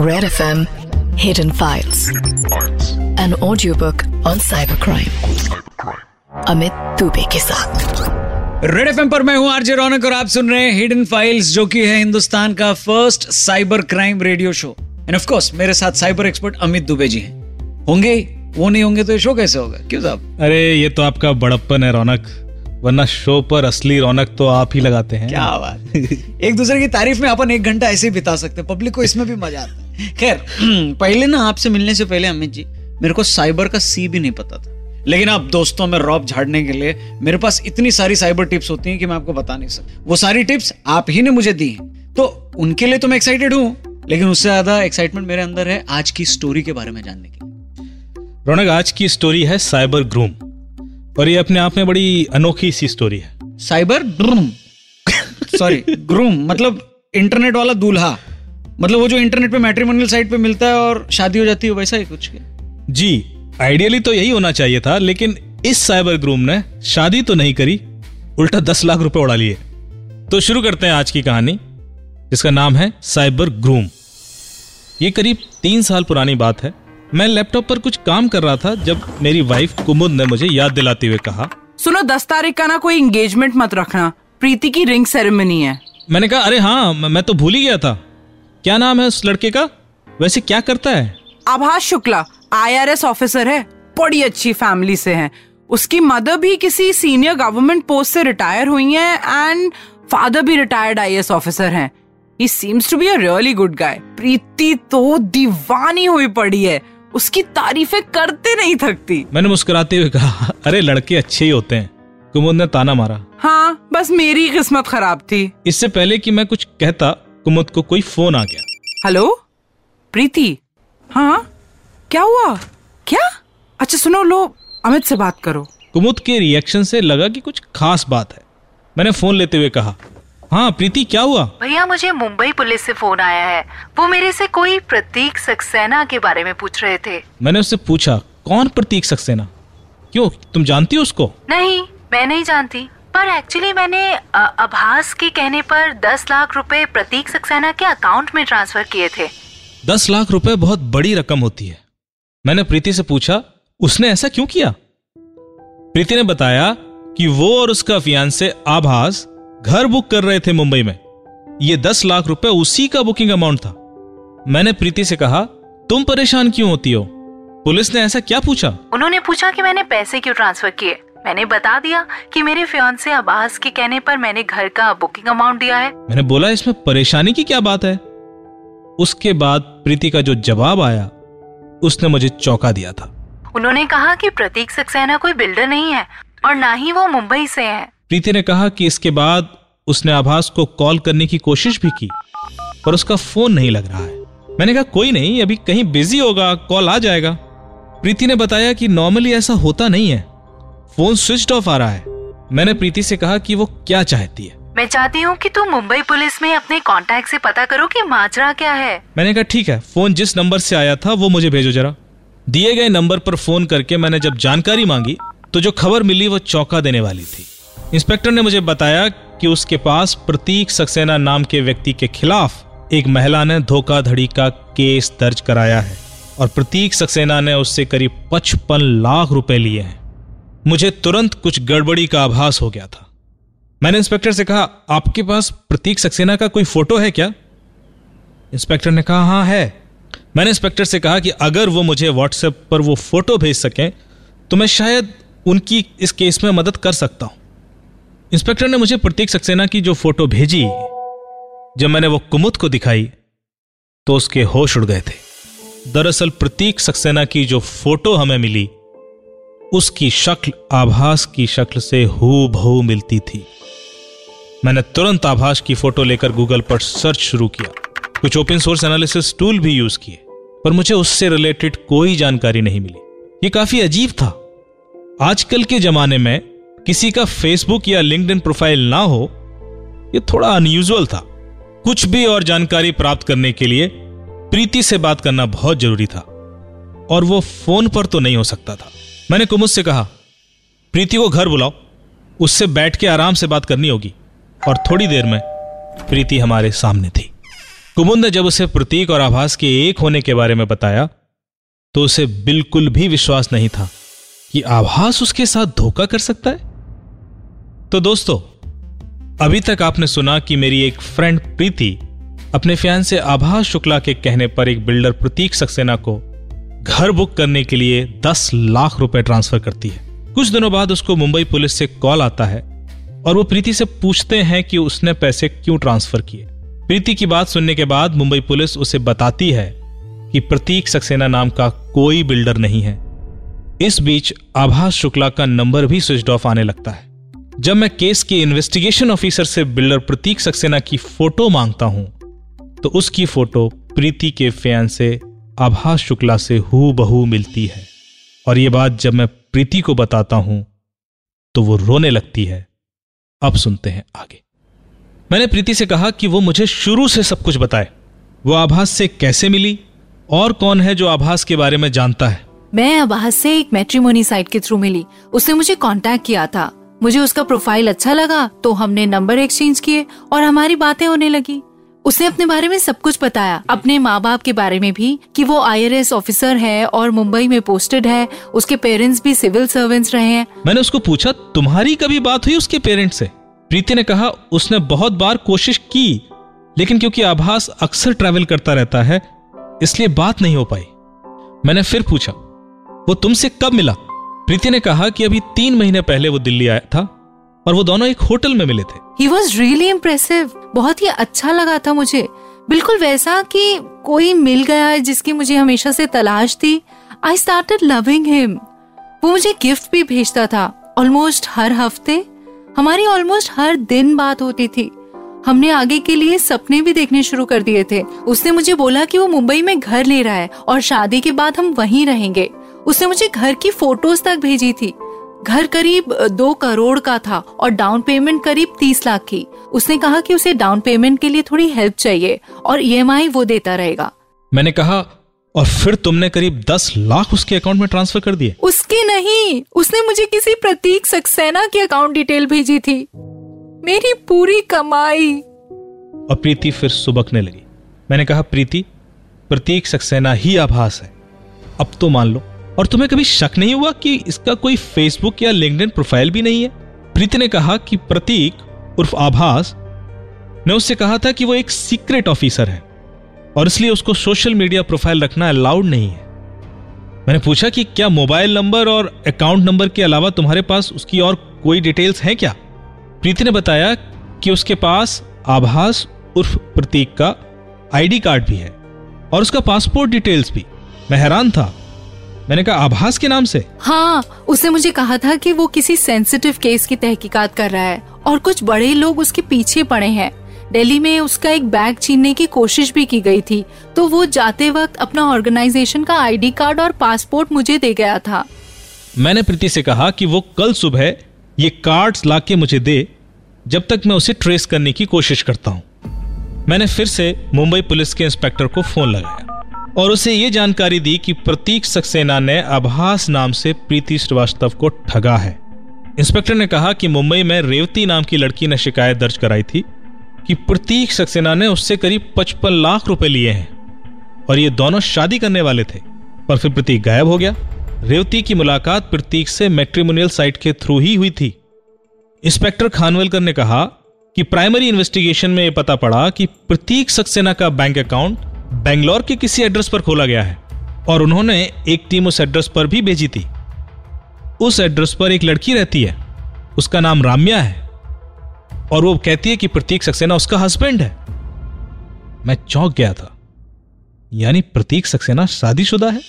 Red FM Hidden Files. An audiobook on cybercrime. Amit Dubey के साथ red F पर मैं हूँ आरजे रौनक और आप सुन रहे हैं हिडन फाइल्स जो कि है हिंदुस्तान का first cyber crime radio show and of course मेरे साथ साइबर एक्सपर्ट अमित दुबे जी हैं। होंगे ही, वो नहीं होंगे तो ये शो कैसे होगा? क्यों साहब? अरे ये तो आपका बड़प्पन है रौनक। वरना शो पर असली रौनक तो आप ही लगाते हैं। क्या बात एक दूसरे की तारीफ़ में अपन एक घंटा ऐसे ही बिता सकते हैं। पब्लिक को इसमें भी मज़ा आता है। खैर पहले ना आपसे मिलने से पहले अमित जी मेरे को साइबर का सी भी नहीं पता था। लेकिन आप दोस्तों में रॉब झाड़ने के लिए मेरे पास इतनी सारी साइबर टिप्स होती हैं कि मैं आपको बता नहीं सकता। वो सारी टिप्स आप ही ने मुझे दी तो उनके लिए तो मैं एक्साइटेड हूँ लेकिन उससे ज़्यादा एक्साइटमेंट मेरे अंदर है आज की स्टोरी के बारे में जानने की रौनक आज की स्टोरी है साइबर ग्रूम और ये अपने आप में बड़ी अनोखी सी स्टोरी है। साइबर ग्रूम सॉरी ग्रूम मतलब इंटरनेट वाला दूल्हा। मतलब वो जो इंटरनेट पे मैट्रिमोनियल साइट पे मिलता है और शादी हो जाती है वैसा ही कुछ जी आइडियली तो यही होना चाहिए था लेकिन इस साइबर ग्रूम ने शादी तो नहीं करी उल्टा दस लाख रुपए उड़ा लिए। तो शुरू करते हैं आज की कहानी जिसका नाम है साइबर ग्रूम ये करीब तीन साल पुरानी बात है। मैं लैपटॉप पर कुछ काम कर रहा था जब मेरी वाइफ कुमुद ने मुझे याद दिलाते हुए कहा सुनो दस तारीख का ना कोई एंगेजमेंट मत रखना। प्रीति की रिंग सेरेमनी है। मैंने कहा अरे हाँ मैं तो भूल ही गया था। क्या नाम है उस लड़के का? वैसे क्या करता है? आभास शुक्ला आईआरएस ऑफिसर है बड़ी अच्छी फैमिली से है। उसकी मदर भी किसी सीनियर गवर्नमेंट पोस्ट से रिटायर हुई हैं एंड फादर भी रिटायर्ड आईएएस ऑफिसर हैं। He seems to be a really good guy Preeti तो दीवानी हुई पड़ी है। उसकी तारीफें करते नहीं थकती। मैंने मुस्कुराते हुए कहा अरे लड़के अच्छे ही होते हैं। कुमुद ने ताना मारा। हाँ बस मेरी किस्मत खराब थी। इससे पहले कि मैं कुछ कहता कुमुद को कोई फ़ोन आ गया। हेलो? प्रीति? हाँ? क्या हुआ? क्या? अच्छा सुनो लो अमित से बात करो। कुमुद के रिएक्शन से लगा कि कुछ खास बात है। मैंने फ़ोन लेते हुए कहा हाँ प्रीति क्या हुआ? भैया मुझे मुंबई पुलिस से फ़ोन आया है। वो मेरे से कोई प्रतीक सक्सेना के बारे में पूछ रहे थे। मैंने उससे पूछा कौन प्रतीक सक्सेना? क्यों तुम जानती हो उसको? नहीं मैं नहीं जानती। पर एक्चुअली मैंने आभास के कहने पर दस लाख रुपए प्रतीक सक्सेना के अकाउंट में ट्रांसफ़र किए थे। दस लाख रुपए बहुत बड़ी रकम होती है। मैंने प्रीति से पूछा उसने ऐसा क्यों किया? प्रीति ने बताया कि वो और उसका फियांसे आभास घर बुक कर रहे थे मुंबई में। ये दस लाख रुपए उसी का बुकिंग अमाउंट था। मैंने प्रीति से कहा तुम परेशान क्यों होती हो? पुलिस ने ऐसा क्या पूछा? उन्होंने पूछा कि मैंने पैसे क्यों ट्रांसफ़र किए? मैंने बता दिया कि मेरे फ्योन से आभास के कहने पर मैंने घर का बुकिंग अमाउंट दिया है। मैंने बोला इसमें परेशानी की क्या बात है? उसके बाद प्रीति का जो जवाब आया उसने मुझे चौंका दिया था। उन्होंने कहा कि प्रतीक सक्सेना कोई बिल्डर नहीं है और ना ही वो मुंबई से है। प्रीति ने कहा कि इसके बाद उसने आभास को कॉल करने की कोशिश भी की पर उसका फ़ोन नहीं लग रहा है। मैंने कहा कोई नहीं अभी कहीं बिज़ी होगा कॉल आ जाएगा। प्रीति ने बताया कि नॉर्मली ऐसा होता नहीं है। फ़ोन स्विच ऑफ़ आ रहा है। मैंने प्रीति से कहा कि वो क्या चाहती है। मैं चाहती हूँ कि तुम मुंबई पुलिस में अपने कांटेक्ट से पता करो कि माजरा क्या है। मैंने कहा ठीक है फ़ोन जिस नंबर से आया था वो मुझे भेजो जरा। दिए गए नंबर पर फ़ोन करके मैंने जब जानकारी मांगी तो जो खबर मिली वो चौंका देने वाली थी। इंस्पेक्टर ने मुझे बताया कि उसके पास प्रतीक सक्सेना नाम के व्यक्ति के खिलाफ एक महिला ने धोखाधड़ी का केस दर्ज कराया है और प्रतीक सक्सेना ने उससे करीब पचपन लाख रुपए लिए हैं। मुझे तुरंत कुछ गड़बड़ी का आभास हो गया था। मैंने इंस्पेक्टर से कहा, आपके पास प्रतीक सक्सेना का कोई फ़ोटो है क्या? इंस्पेक्टर ने कहा हाँ है। मैंने इंस्पेक्टर से कहा कि अगर वो मुझे व्हाट्सएप पर वो फ़ोटो भेज सकें तो मैं शायद उनकी इस केस में मदद कर सकता हूँ। इंस्पेक्टर ने मुझे प्रतीक सक्सेना की जो फ़ोटो भेजी, जब मैंने वो कुमुद को दिखाई तो उसके होश उड़ गए थे। दरअसल प्रतीक सक्सेना की जो फ़ोटो हमें मिली उसकी शक्ल आभास की शक्ल से हु बहु मिलती थी। मैंने तुरंत आभास की फ़ोटो लेकर गूगल पर सर्च शुरू किया। कुछ ओपन सोर्स एनालिसिस टूल भी यूज़ किए, पर मुझे उससे रिलेटेड कोई जानकारी नहीं मिली। ये काफ़ी अजीब था। आजकल के जमाने में किसी का फेसबुक या लिंक्डइन प्रोफ़ाइल ना हो, ये थोड़ा अनयूजुअल था। कुछ भी और जानकारी प्राप्त करने के लिए प्रीति से बात करना बहुत ज़रूरी था, और वो फ़ोन पर तो नहीं हो सकता था। मैंने कुमुद से कहा, प्रीति को घर बुलाओ। उससे बैठ के आराम से बात करनी होगी। और थोड़ी देर में प्रीति हमारे सामने थी। कुमुद ने जब उसे प्रतीक और आभास के एक होने के बारे में बताया तो उसे बिल्कुल भी विश्वास नहीं था कि आभास उसके साथ धोखा कर सकता है। तो दोस्तों, अभी तक आपने सुना कि मेरी एक फ्रेंड प्रीति अपने फ्यान से आभास शुक्ला के कहने पर एक बिल्डर प्रतीक सक्सेना को घर बुक करने के लिए दस लाख रुपए ट्रांसफ़र करती है। कुछ दिनों बाद उसको मुंबई पुलिस से कॉल आता है और वो प्रीति से पूछते हैं कि उसने पैसे क्यों ट्रांसफ़र किए। प्रीति की बात सुनने के बाद मुंबई पुलिस उसे बताती है कि प्रतीक सक्सेना नाम का कोई बिल्डर नहीं है। इस बीच आभास शुक्ला का नंबर भी स्विच ऑफ़ आने लगता है। जब मैं केस के इन्वेस्टिगेशन ऑफिसर से बिल्डर प्रतीक सक्सेना की फ़ोटो माँगता हूँ तो उसकी फ़ोटो प्रीति के फ़ैन से आभास शुक्ला से हु बहू मिलती है। और ये बात जब मैं प्रीति को बताता हूँ तो वो रोने लगती है। अब सुनते हैं आगे। मैंने प्रीति से कहा कि वो मुझे शुरू से सब कुछ बताए। वो आभास से कैसे मिली? और कौन है जो आभास के बारे में जानता है? मैं आभास से एक मैट्रिमोनी साइट के थ्रू मिली। उसने मुझे कांटेक्ट किया था। मुझे उसका प्रोफ़ाइल अच्छा लगा तो हमने नंबर एक्सचेंज किए, और हमारी बातें होने लगी। उसने अपने बारे में सब कुछ बताया। अपने माँ बाप के बारे में भी, कि वो आईआरएस ऑफिसर है और मुंबई में पोस्टेड है। उसके पेरेंट्स भी सिविल सर्वेंट्स रहे हैं। मैंने उसको पूछा, तुम्हारी कभी बात हुई उसके पेरेंट्स से? प्रीति ने कहा, उसने बहुत बार कोशिश की, लेकिन क्योंकि आभास अक्सर ट्रैवल करता रहता है, इसलिए बात नहीं हो पाई। मैंने फिर पूछा, वो तुमसे कब मिला? प्रीति ने कहा कि अभी तीन महीने पहले वो दिल्ली आया था। और वो दोनों एक होटल में मिले थे। ही वॉज़ रियली इम्प्रेसिव बहुत ही अच्छा लगा था मुझे। बिल्कुल वैसा कि कोई मिल गया है जिसकी मुझे हमेशा से तलाश थी। आई स्टार्टेड लविंग हिम वो मुझे गिफ्ट भी भेजता था। ऑलमोस्ट हर हफ़्ते। हमारी ऑलमोस्ट हर दिन बात होती थी। हमने आगे के लिए सपने भी देखने शुरू कर दिए थे। उसने मुझे बोला कि वो मुंबई में घर ले रहा है और शादी के बाद हम वहीं रहेंगे। उसने मुझे घर की फ़ोटोज़ तक भेजी थी। घर करीब दो करोड़ का था और डाउन पेमेंट करीब तीस लाख की। उसने कहा कि उसे डाउन पेमेंट के लिए थोड़ी हेल्प चाहिए और ईएमआई वो देता रहेगा। मैंने कहा और फिर तुमने करीब दस लाख उसके अकाउंट में ट्रांसफ़र कर दिए? उसके नहीं उसने मुझे किसी प्रतीक सक्सेना की अकाउंट डिटेल भेजी थी। मेरी पूरी कमाई। और प्रीति फिर सुबकने लगी। मैंने कहा प्रीति प्रतीक सक्सेना ही आभास है। अब तो मान लो और तुम्हें कभी शक नहीं हुआ कि इसका कोई फेसबुक या लिंक्डइन प्रोफ़ाइल भी नहीं है? प्रीति ने कहा कि प्रतीक उर्फ़ आभास ने उससे कहा था कि वो एक सीक्रेट ऑफिसर है और इसलिए उसको सोशल मीडिया प्रोफ़ाइल रखना अलाउड नहीं है। मैंने पूछा कि क्या मोबाइल नंबर और अकाउंट नंबर के अलावा तुम्हारे पास उसकी और कोई डिटेल्स हैं क्या? प्रीति ने बताया कि उसके पास आभास उर्फ़ प्रतीक का आईडी कार्ड भी है और उसका पासपोर्ट डिटेल्स भी। मैं हैरान था मैंने कहा आभास के नाम से? हाँ उसने मुझे कहा था कि वो किसी सेंसिटिव केस की तहकीकात कर रहा है और कुछ बड़े लोग उसके पीछे पड़े हैं। दिल्ली में उसका एक बैग छीनने की कोशिश भी की गई थी तो वो जाते वक्त अपना ऑर्गेनाइजेशन का आईडी कार्ड और पासपोर्ट मुझे दे गया था। मैंने प्रीति से कहा कि वो कल सुबह ये कार्ड्स लाके मुझे दे जब तक मैं उसे ट्रेस करने की कोशिश करता हूँ। मैंने फिर से मुंबई पुलिस के इंस्पेक्टर को फ़ोन लगाया। और उसे ये जानकारी दी कि प्रतीक सक्सेना ने आभास नाम से प्रीति श्रीवास्तव को ठगा है। इंस्पेक्टर ने कहा कि मुंबई में रेवती नाम की लड़की ने शिकायत दर्ज कराई थी कि प्रतीक सक्सेना ने उससे करीब पचपन लाख रुपए लिए हैं और ये दोनों शादी करने वाले थे। पर फिर प्रतीक गायब हो गया। रेवती की मुलाकात प्रतीक से मेट्रीमोनियल साइट के थ्रू ही हुई थी। इंस्पेक्टर खानवेलकर ने कहा कि प्राइमरी इन्वेस्टिगेशन में यह पता पड़ा कि प्रतीक सक्सेना का बैंक अकाउंट बेंगलोर के किसी एड्रेस पर खोला गया है और उन्होंने एक टीम उस एड्रेस पर भी भेजी थी। उस एड्रेस पर एक लड़की रहती है। उसका नाम राम्या है और वो कहती है कि प्रतीक सक्सेना उसका हस्बैंड है। मैं चौंक गया था। यानी प्रतीक सक्सेना शादीशुदा है?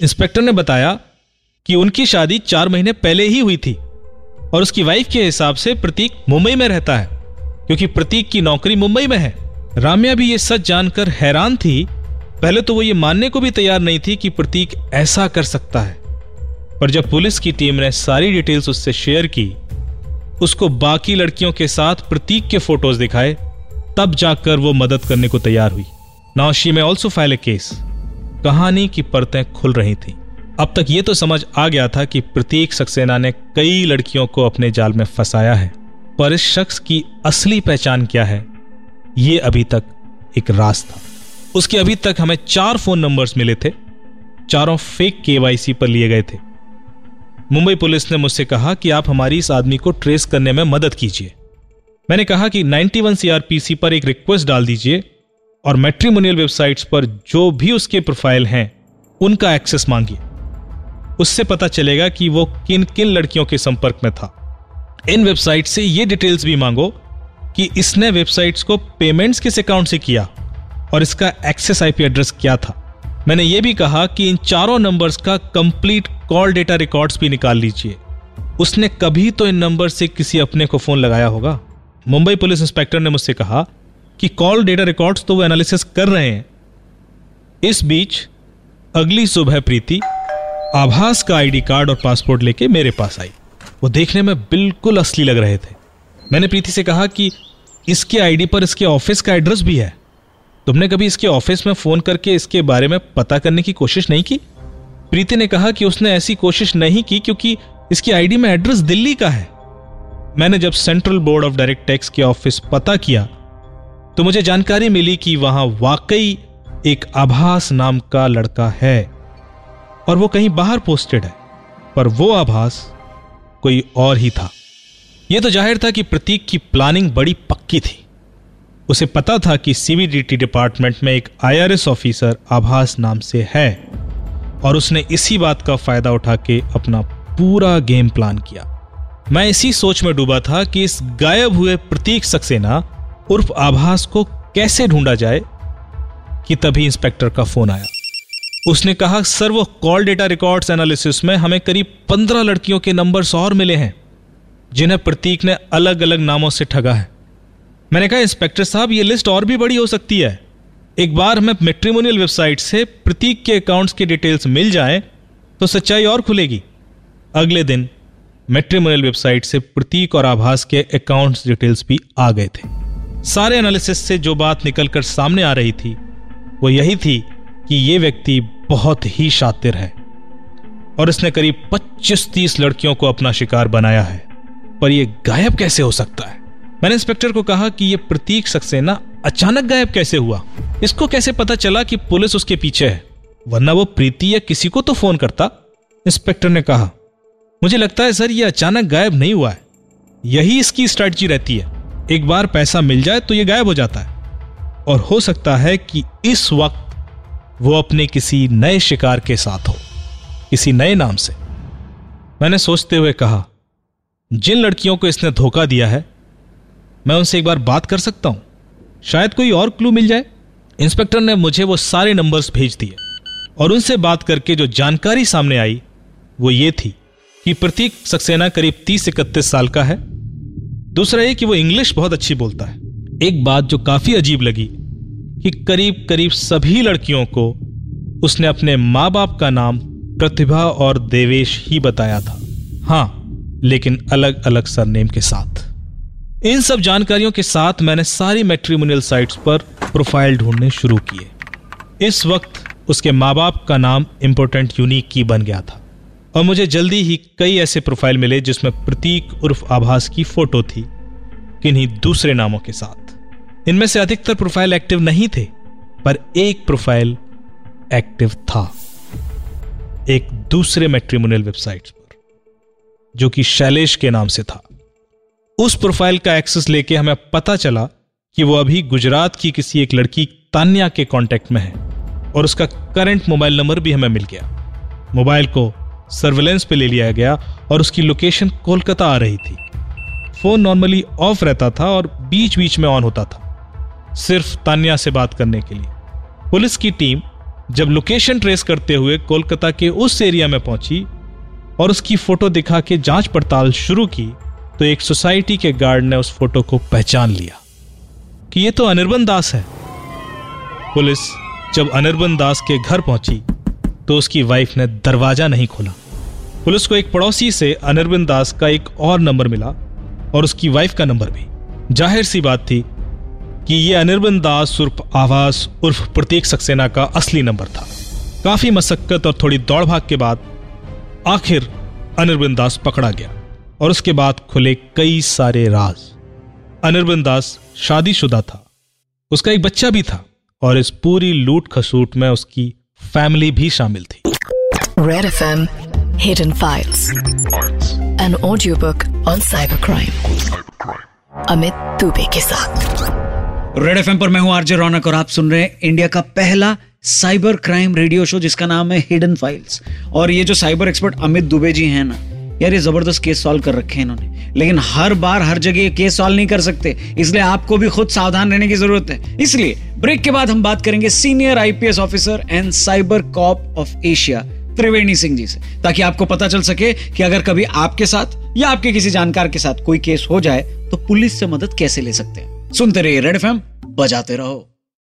इंस्पेक्टर ने बताया कि उनकी शादी चार महीने पहले ही हुई थी और उसकी वाइफ के हिसाब से प्रतीक मुंबई में रहता है, क्योंकि प्रतीक की नौकरी मुंबई में है। राम्या भी ये सच जानकर हैरान थी। पहले तो वो ये मानने को भी तैयार नहीं थी कि प्रतीक ऐसा कर सकता है। पर जब पुलिस की टीम ने सारी डिटेल्स उससे शेयर की, उसको बाकी लड़कियों के साथ प्रतीक के फ़ोटोज़ दिखाए, तब जाकर वो मदद करने को तैयार हुई। Now she may also file a case कहानी की परतें खुल रही थी। अब तक ये तो समझ आ गया था कि प्रतीक सक्सेना ने कई लड़कियों को अपने जाल में फंसाया है, पर इस शख्स की असली पहचान क्या है? ये अभी तक एक राज था। उसके अभी तक हमें चार फ़ोन नंबर्स मिले थे। चारों फेक केवाईसी पर लिए गए थे। मुंबई पुलिस ने मुझसे कहा कि आप हमारी इस आदमी को ट्रेस करने में मदद कीजिए। मैंने कहा कि 91 सीआरपीसी पर एक रिक्वेस्ट डाल दीजिए और मेट्रीमोनियल वेबसाइट्स पर जो भी उसके प्रोफ़ाइल हैं, उनका एक्सेस मांगिए। उससे पता चलेगा कि वो किन किन लड़कियों के संपर्क में था। इन वेबसाइट से ये डिटेल्स भी मांगो कि इसने वेबसाइट्स को पेमेंट्स किस अकाउंट से किया और इसका एक्सेस आईपी एड्रेस क्या था। मैंने ये भी कहा कि इन चारों नंबर्स का कंप्लीट कॉल डेटा रिकॉर्ड्स भी निकाल लीजिए। उसने कभी तो इन नंबर से किसी अपने को फ़ोन लगाया होगा? मुंबई पुलिस इंस्पेक्टर ने मुझसे कहा कि कॉल डेटा रिकॉर्ड्स तो वो एनालिसिस कर रहे हैं। इस बीच अगली सुबह प्रीति आभास का आईडी कार्ड और पासपोर्ट लेके मेरे पास आई। वो देखने में बिल्कुल असली लग रहे थे। मैंने प्रीति से कहा कि इसके आईडी पर इसके ऑफ़िस का एड्रेस भी है। तुमने कभी इसके ऑफ़िस में फ़ोन करके इसके बारे में पता करने की कोशिश नहीं की? प्रीति ने कहा कि उसने ऐसी कोशिश नहीं की क्योंकि इसकी आईडी में एड्रेस दिल्ली का है। मैंने जब central board of direct tax के ऑफ़िस पता किया तो मुझे जानकारी मिली कि वहाँ वाकई एक आभास नाम का लड़का है और वो कहीं बाहर पोस्टेड है। पर वो आभास कोई और ही था। यह तो ज़ाहिर था कि प्रतीक की प्लानिंग बड़ी पक्की थी। उसे पता था कि सीबीडीटी डिपार्टमेंट में एक आईआरएस ऑफिसर आभास नाम से है और उसने इसी बात का फ़ायदा उठा के अपना पूरा गेम प्लान किया। मैं इसी सोच में डूबा था कि इस गायब हुए प्रतीक सक्सेना उर्फ़ आभास को कैसे ढूंढा जाए कि तभी इंस्पेक्टर का फ़ोन आया। उसने कहा, सर, वो कॉल डेटा रिकॉर्ड्स एनालिसिस में हमें करीब पंद्रह लड़कियों के नंबर्स और मिले हैं। जिन्हें प्रतीक ने अलग अलग नामों से ठगा है। मैंने कहा, इंस्पेक्टर साहब, ये लिस्ट और भी बड़ी हो सकती है। एक बार हमें मेट्रीमोनियल वेबसाइट से प्रतीक के अकाउंट्स की डिटेल्स मिल जाए तो सच्चाई और खुलेगी। अगले दिन मेट्रीमोनियल वेबसाइट से प्रतीक और आभास के अकाउंट्स डिटेल्स भी आ गए थे। सारे एनालिसिस से जो बात निकलकर सामने आ रही थी, वो यही थी कि ये व्यक्ति बहुत ही शातिर है और इसने करीब 25-30 लड़कियों को अपना शिकार बनाया है। पर यह गायब कैसे हो सकता है? मैंने इंस्पेक्टर को कहा कि यह प्रतीक सक्सेना अचानक गायब कैसे हुआ? इसको कैसे पता चला कि पुलिस उसके पीछे है? वरना वो प्रीति या किसी को तो फ़ोन करता? इंस्पेक्टर ने कहा, मुझे लगता है सर, ये अचानक गायब नहीं हुआ है। यही इसकी स्ट्रेटजी रहती है। एक बार पैसा मिल जाए तो यह गायब हो जाता है। और हो सकता है कि इस वक्त वो अपने किसी नए शिकार के साथ हो, किसी नए नाम से। मैंने सोचते हुए कहा जिन लड़कियों को इसने धोखा दिया है, मैं उनसे एक बार बात कर सकता हूँ? शायद कोई और क्लू मिल जाए? इंस्पेक्टर ने मुझे वो सारे नंबर्स भेज दिए, और उनसे बात करके जो जानकारी सामने आई, वो ये थी कि प्रतीक सक्सेना करीब तीस इकतीस साल का है। दूसरा ये कि वो इंग्लिश बहुत अच्छी बोलता है। एक बात जो काफ़ी अजीब लगी कि करीब करीब सभी लड़कियों को उसने अपने माँ बाप का नाम प्रतिभा और देवेश ही बताया था। हाँ लेकिन अलग अलग सरनेम के साथ। इन सब जानकारियों के साथ मैंने सारी मेट्रीमोनियल साइट्स पर प्रोफ़ाइल ढूँढने शुरू किए। इस वक्त उसके माँ बाप का नाम इंपोर्टेंट यूनिक की बन गया था और मुझे जल्दी ही कई ऐसे प्रोफ़ाइल मिले जिसमें प्रतीक उर्फ़ आभास की फ़ोटो थी, किन्हीं दूसरे नामों के साथ। इनमें से अधिकतर प्रोफ़ाइल एक्टिव नहीं थे, पर एक प्रोफ़ाइल एक्टिव था। एक दूसरे मेट्रीमोनियल वेबसाइट पर। जो कि शैलेश के नाम से था। उस प्रोफ़ाइल का एक्सेस लेके हमें पता चला कि वो अभी गुजरात की किसी एक लड़की तान्या के कांटेक्ट में है और उसका करंट मोबाइल नंबर भी हमें मिल गया। मोबाइल को सर्वेलेंस पे ले लिया गया और उसकी लोकेशन कोलकाता आ रही थी। फ़ोन नॉर्मली ऑफ़ रहता था और बीच बीच में ऑन होता था। सिर्फ़ तान्या से बात करने के लिए। पुलिस की टीम जब लोकेशन ट्रेस करते हुए कोलकाता के उस एरिया में पहुँची और उसकी फ़ोटो दिखा के जाँच पड़ताल शुरू की तो एक सोसाइटी के गार्ड ने उस फ़ोटो को पहचान लिया कि ये तो अनिर्बन दास है। पुलिस जब अनिर्बन दास के घर पहुँची तो उसकी वाइफ ने दरवाज़ा नहीं खोला। पुलिस को एक पड़ोसी से अनिर्बन दास का एक और नंबर मिला और उसकी वाइफ का नंबर भी। ज़ाहिर सी बात थी कि यह अनिर्बन दास उर्फ़ आवास उर्फ़ प्रतीक सक्सेना का असली नंबर था। काफ़ी मशक्कत और थोड़ी दौड़ भाग के बाद आखिर अनिर्बन दास पकड़ा गया और उसके बाद खुले कई सारे राज। अनिर्बन दास शादीशुदा था। उसका एक बच्चा भी था और इस पूरी लूट खसूट में उसकी फैमिली भी शामिल थी। Red F M hidden files an audio book on cyber crime Amit Dubey के साथ। रेड एफएम पर मैं हूँ आरजे रौनक और आप सुन रहे हैं इंडिया का पहला साइबर क्राइम रेडियो शो जिसका नाम है हिडन फाइल्स और ये जो साइबर एक्सपर्ट अमित दुबे जी हैं ना, यार ये ज़बरदस्त केस सॉल्व कर रखे हैं इन्होंने। लेकिन हर बार, हर जगह केस सॉल्व नहीं कर सकते। इसलिए आपको भी खुद सावधान रहने की ज़रूरत है। इसलिए ब्रेक के बाद हम बात करेंगे senior IPS officer and cyber cop of Asia Triveni Singh ji से, ताकि आपको पता चल सके कि अगर कभी आपके साथ या आपके किसी जानकार के साथ कोई केस हो जाए तो पुलिस से मदद कैसे ले सकते हैं। सुनते रहिए रेड एफ़ बजाते रहो।